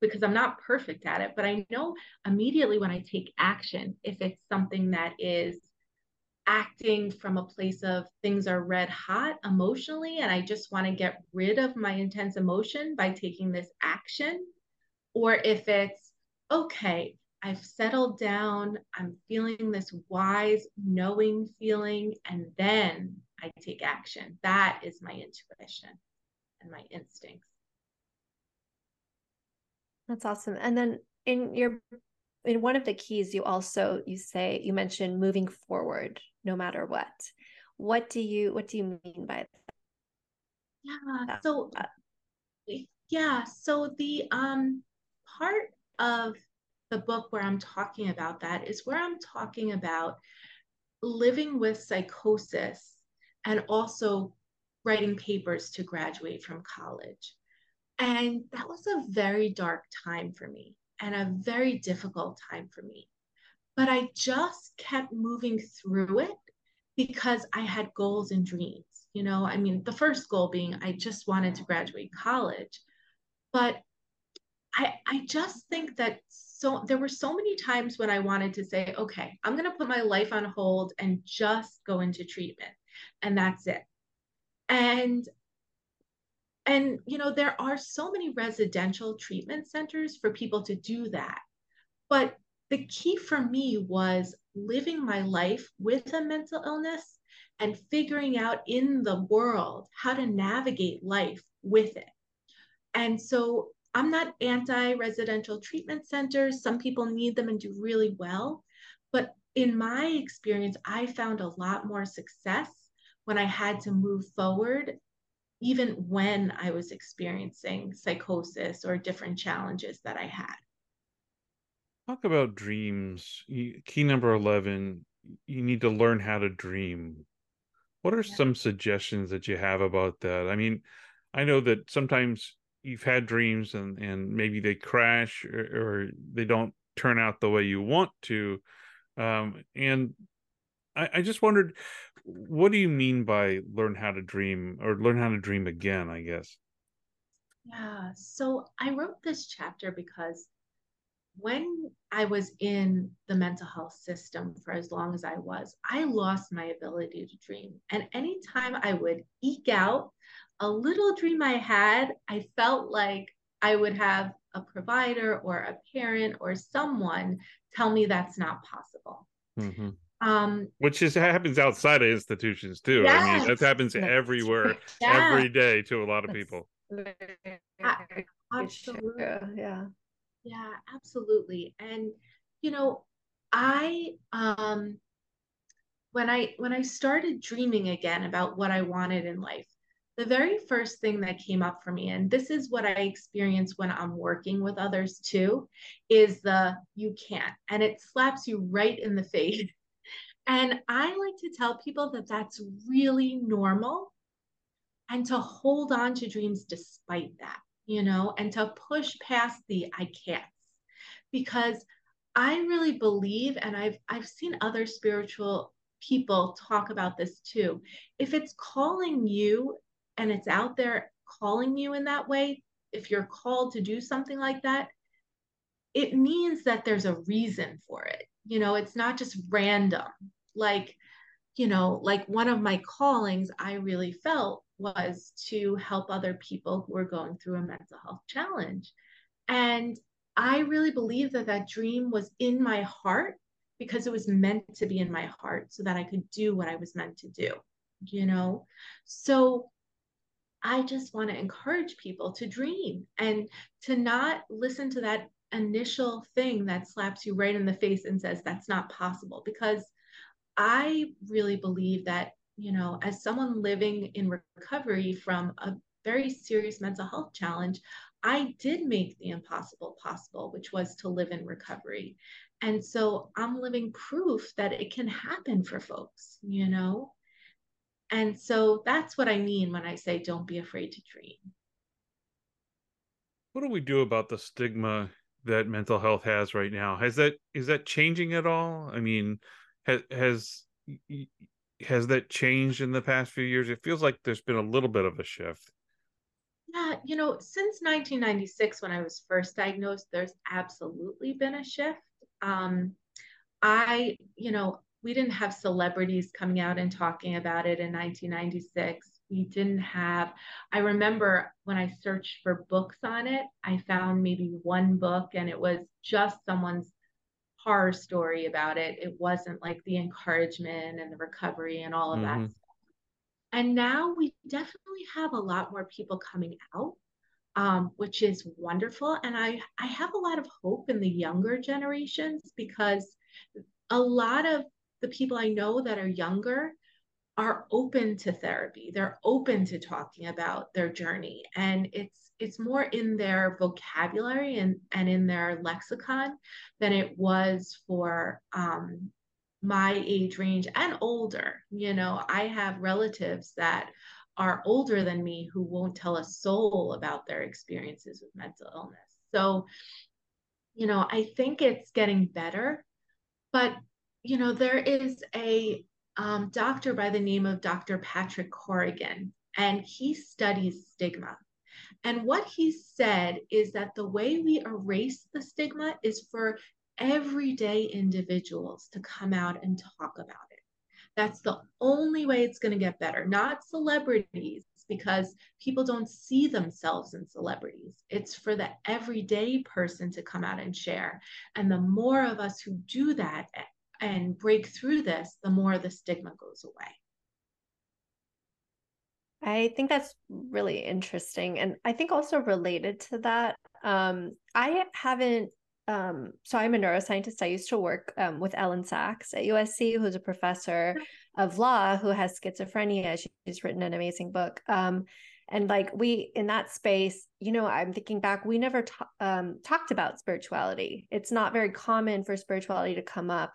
because i'm not perfect at it but i know immediately when i take action if it's something that is acting from a place of things are red hot emotionally and I just want to get rid of my intense emotion by taking this action, or if it's okay, I've settled down, I'm feeling this wise, knowing feeling, and then I take action. That is my intuition and my instincts. That's awesome. And then in your in one of the keys you also you say you mentioned moving forward no matter what. What do you what do you mean by that? yeah so yeah so the um part of the book where i'm talking about that is where i'm talking about living with psychosis and also writing papers to graduate from college. And that was a very dark time for me and a very difficult time for me. But I just kept moving through it because I had goals and dreams. You know, I mean, the first goal being I just wanted to graduate college. But I I just think that so there were so many times when I wanted to say, okay, I'm going to put my life on hold and just go into treatment and that's it. And and you know there are so many residential treatment centers for people to do that. But the key for me was living my life with a mental illness and figuring out in the world how to navigate life with it. And so I'm not anti residential treatment centers. Some people need them and do really well. But in my experience, I found a lot more success when I had to move forward, even when I was experiencing psychosis or different challenges that I had. Talk about dreams. Key number 11 you need to learn how to dream. What are yeah. some suggestions that you have about that? I mean, I know that sometimes you've had dreams and and maybe they crash or, or they don't turn out the way you want to um, and I, I just wondered what do you mean by learn how to dream or learn how to dream again i guess yeah so i wrote this chapter because when I was in the mental health system for as long as I was, I lost my ability to dream. And anytime I would eke out a little dream I had, I felt like I would have a provider or a parent or someone tell me that's not possible. Mm-hmm. Um, Which is happens outside of institutions too. Yes. I mean, that happens everywhere, yeah. every day to a lot of people. Absolutely. Yeah. Yeah, absolutely. And you know, I um when I when I started dreaming again about what I wanted in life, the very first thing that came up for me, and this is what I experience when I'm working with others too, is the you can't. And it slaps you right in the face. And I like to tell people that that's really normal and to hold on to dreams despite that, you know, and to push past the I can't. Because I really believe, and I've I've seen other spiritual people talk about this too. If it's calling you and it's out there calling you in that way, if you're called to do something like that, it means that there's a reason for it. You know, it's not just random. Like, you know, like one of my callings I really felt was to help other people who are going through a mental health challenge. And I really believe that that dream was in my heart because it was meant to be in my heart so that I could do what I was meant to do, you know? So I just want to encourage people to dream and to not listen to that initial thing that slaps you right in the face and says that's not possible because I really believe that, you know, as someone living in recovery from a very serious mental health challenge, I did make the impossible possible, which was to live in recovery. And so I'm living proof that it can happen for folks, you know? And so that's what I mean when I say don't be afraid to dream. What do we do about the stigma that mental health has right now? Has that is that changing at all? I mean, has has has that changed in the past few years? It feels like there's been a little bit of a shift. Yeah, you know, since 1996 when I was first diagnosed, there's absolutely been a shift. Um, I, you know, we didn't have celebrities coming out and talking about it in 1996. We didn't have, I remember when I searched for books on it, I found maybe one book and it was just someone's horror story about it. It wasn't like the encouragement and the recovery and all of mm-hmm. that stuff. And now we definitely have a lot more people coming out, um, which is wonderful. And I, I have a lot of hope in the younger generations because a lot of the people I know that are younger are open to therapy. They're open to talking about their journey. And it's it's more in their vocabulary and, and in their lexicon than it was for um, my age range and older. You know, I have relatives that are older than me who won't tell a soul about their experiences with mental illness. So, you know, I think it's getting better, but you know, there is a um, doctor by the name of Dr. Patrick Corrigan, and he studies stigma. And what he said is that the way we erase the stigma is for everyday individuals to come out and talk about it. That's the only way it's going to get better, not celebrities, because people don't see themselves in celebrities. It's for the everyday person to come out and share. And the more of us who do that and break through this, the more the stigma goes away. I think that's really interesting. And I think also related to that, um, I haven't um, so I'm a neuroscientist. I used to work um, with Elyn Saks at USC, who's a professor of law who has schizophrenia. She's written an amazing book. Um, and like we in that space, you know, I'm thinking back, we never um, talked about spirituality. It's not very common for spirituality to come up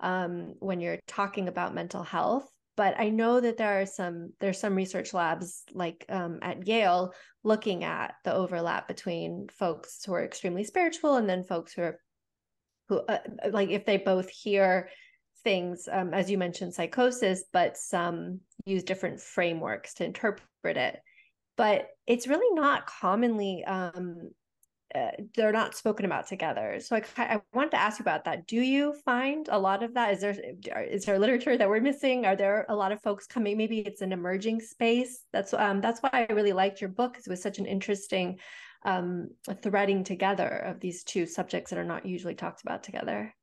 um, when you're talking about mental health but I know that there are some there's some research labs like um, at Yale looking at the overlap between folks who are extremely spiritual and then folks who are who uh, like if they both hear things um, as you mentioned psychosis but some use different frameworks to interpret it. But it's really not commonly um, uh, they're not spoken about together. So I, I wanted to ask you about that. Do you find a lot of that? Is there is there literature that we're missing? Are there a lot of folks coming? Maybe it's an emerging space. That's um that's why I really liked your book because it was such an interesting um threading together of these two subjects that are not usually talked about together.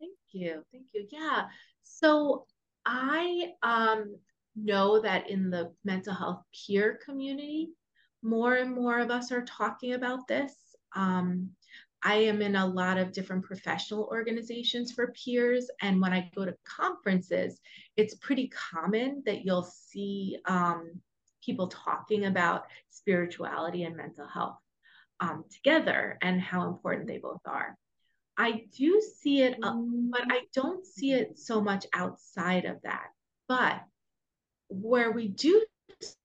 Thank you, thank you. Yeah. So I um know that in the mental health peer community more and more of us are talking about this. Um, I am in a lot of different professional organizations for peers. And when I go to conferences, it's pretty common that you'll see um, people talking about spirituality and mental health um, together and how important they both are. I do see it, uh, but I don't see it so much outside of that. But where we do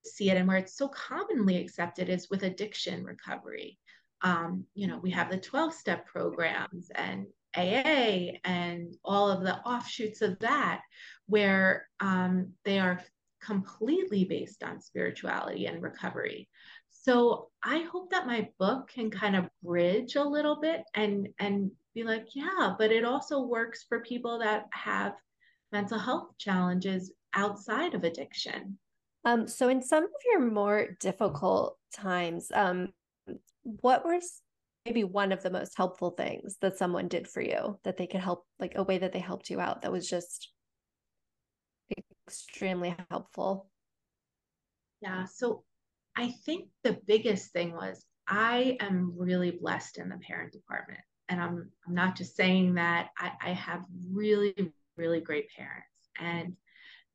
see it and where it's so commonly accepted is with addiction recovery. Um, you know, we have the 12 step programs and AA and all of the offshoots of that, where um, they are completely based on spirituality and recovery. So I hope that my book can kind of bridge a little bit and and be like, yeah, but it also works for people that have mental health challenges outside of addiction. Um, so in some of your more difficult times, um, what was maybe one of the most helpful things that someone did for you that they could help, like a way that they helped you out that was just extremely helpful? Yeah. So I think the biggest thing was I am really blessed in the parent department. And I'm I'm not just saying that I, I have really, really great parents. And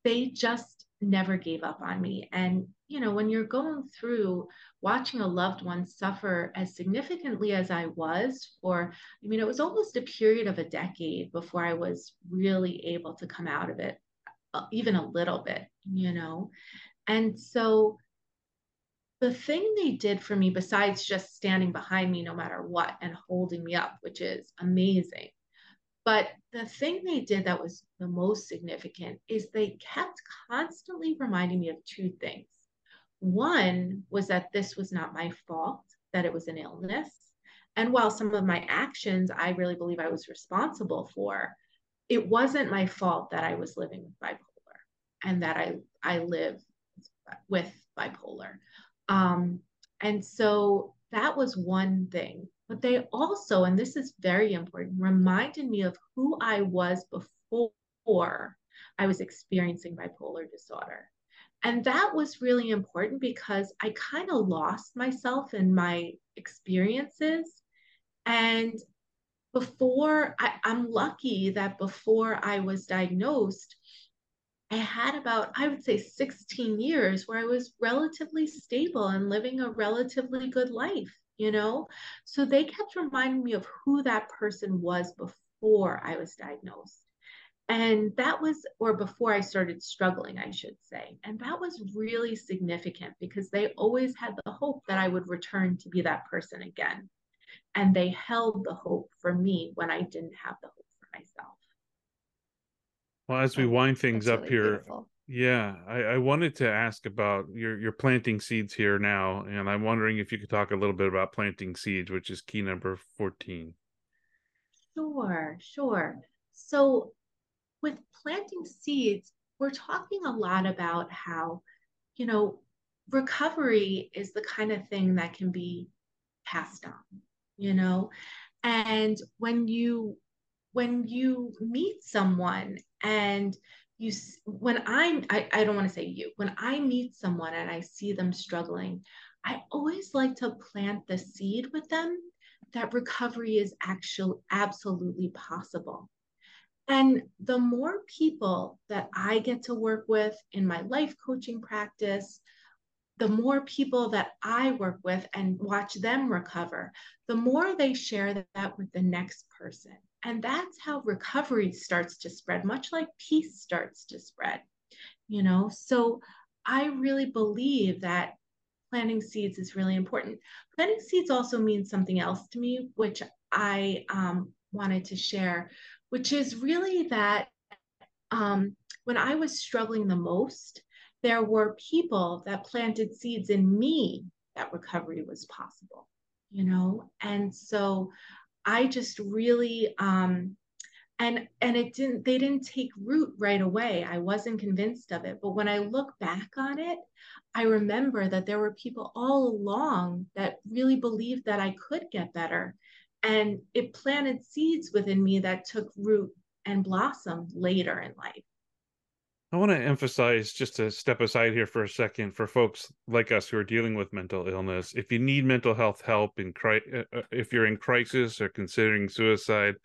they just never gave up on me. And, you know, when you're going through watching a loved one suffer as significantly as I was for, I mean, it was almost a period of a decade before I was really able to come out of it, uh, even a little bit, you know. And so the thing they did for me, besides just standing behind me no matter what and holding me up, which is amazing, but the thing they did that was the most significant is they kept constantly reminding me of two things. One was that this was not my fault, that it was an illness. And while some of my actions I really believe I was responsible for, it wasn't my fault that I was living with bipolar and that I, I live with bipolar. Um, and so that was one thing. But they also, and this is very important, reminded me of who I was before I was experiencing bipolar disorder. And that was really important because I kind of lost myself in my experiences. And before I, I'm lucky that before I was diagnosed, I had about, I would say, 16 years where I was relatively stable and living a relatively good life you know? So they kept reminding me of who that person was before I was diagnosed. And that was, or before I started struggling, I should say. And that was really significant because they always had the hope that I would return to be that person again. And they held the hope for me when I didn't have the hope for myself. Well, as we wind things it's up really here, beautiful. Yeah, I, I wanted to ask about your your planting seeds here now, and I'm wondering if you could talk a little bit about planting seeds, which is key number 14. Sure, sure. So with planting seeds, we're talking a lot about how, you know, recovery is the kind of thing that can be passed on, you know? And when you when you meet someone and you when I'm I, I don't want to say you, when I meet someone and I see them struggling, I always like to plant the seed with them that recovery is actually absolutely possible. And the more people that I get to work with in my life coaching practice, the more people that I work with and watch them recover, the more they share that with the next person. And that's how recovery starts to spread, much like peace starts to spread, you know? So I really believe that planting seeds is really important. Planting seeds also means something else to me, which I um, wanted to share, which is really that um, when I was struggling the most, there were people that planted seeds in me that recovery was possible, you know? And so I just really, um, and and it didn't they didn't take root right away. I wasn't convinced of it. But when i look back on it i remember that there were people all along that really believed that i could get better. And it planted seeds within me that took root and blossomed later in life I want to emphasize just to step aside here for a second for folks like us who are dealing with mental illness. If you need mental health help in cri- uh, uh, if you're in crisis or considering suicide,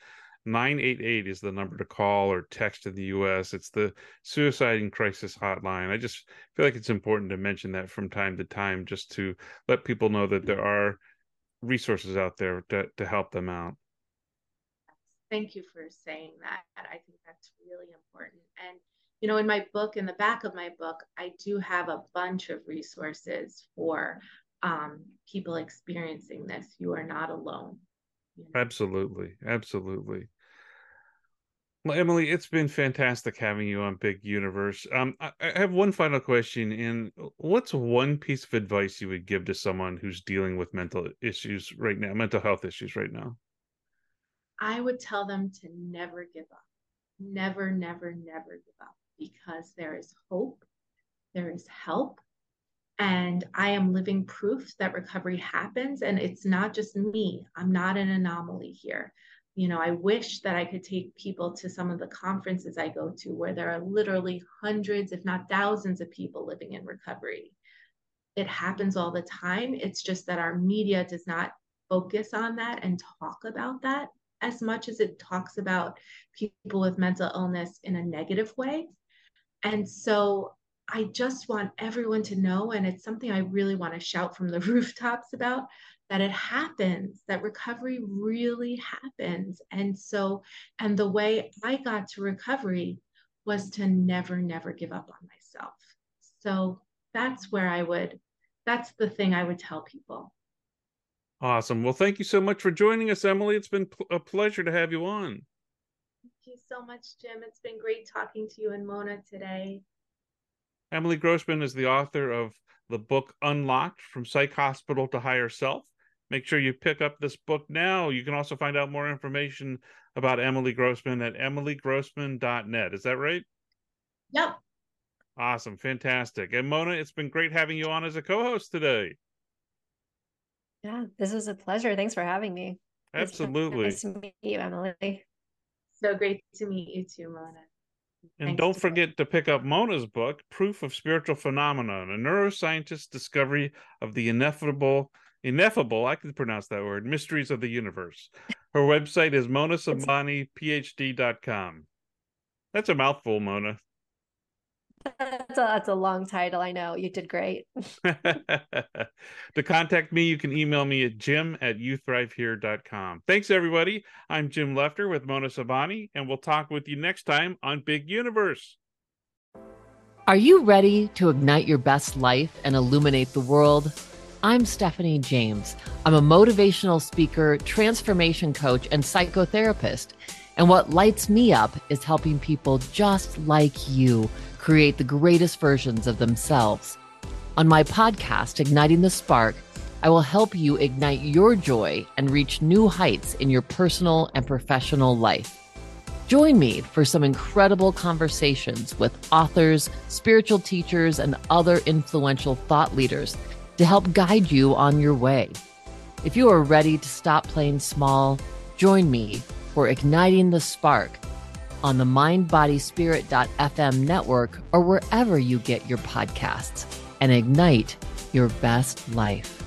988 is the number to call or text in the US. It's the suicide and crisis hotline. I just feel like it's important to mention that from time to time just to let people know that there are resources out there to, to help them out. thank you for saying that i think that's really important and you know in my book in the back of my book i do have a bunch of resources for um, people experiencing this you are not alone you know? Absolutely. Absolutely. Well, Emily, it's been fantastic having you on Big Universe. Um, I, I have one final question. And what's one piece of advice you would give to someone who's dealing with mental issues right now, mental health issues right now? I would tell them to never give up. Never, never, never give up because there is hope, there is help. And I am living proof that recovery happens. And it's not just me, I'm not an anomaly here. You know, I wish that I could take people to some of the conferences I go to where there are literally hundreds, if not thousands, of people living in recovery. It happens all the time. It's just that our media does not focus on that and talk about that as much as it talks about people with mental illness in a negative way. And so I just want everyone to know, and it's something I really want to shout from the rooftops about that it happens, that recovery really happens. And so, and the way I got to recovery was to never, never give up on myself. So that's where I would, that's the thing I would tell people. Awesome. Well, thank you so much for joining us, Emily. It's been a pleasure to have you on. Thank you so much, Jim. It's been great talking to you and Mona today. Emily Grossman is the author of the book Unlocked From Psych Hospital to Higher Self. Make sure you pick up this book now. You can also find out more information about Emily Grossman at emilygrossman.net. Is that right? Yep. Awesome. Fantastic. And Mona, it's been great having you on as a co host today. Yeah, this was a pleasure. Thanks for having me. Absolutely. Nice to meet you, Emily. So great to meet you too, Mona. And Thanks don't to- forget to pick up Mona's book, Proof of Spiritual Phenomenon, a neuroscientist's discovery of the ineffable, ineffable, I can pronounce that word, mysteries of the universe. Her website is monasobhaniphd.com. That's a mouthful, Mona. That's a, that's a long title. I know. You did great. to contact me, you can email me at jim at youthrivehere.com. Thanks, everybody. I'm Jim Lefter with Mona Sobhani, and we'll talk with you next time on Big Universe. Are you ready to ignite your best life and illuminate the world? I'm Stephanie James. I'm a motivational speaker, transformation coach, and psychotherapist. And what lights me up is helping people just like you create the greatest versions of themselves. On my podcast, Igniting the Spark, I will help you ignite your joy and reach new heights in your personal and professional life. Join me for some incredible conversations with authors, spiritual teachers, and other influential thought leaders to help guide you on your way. If you are ready to stop playing small, join me for Igniting the Spark on the mindbodyspirit.fm network or wherever you get your podcasts and ignite your best life.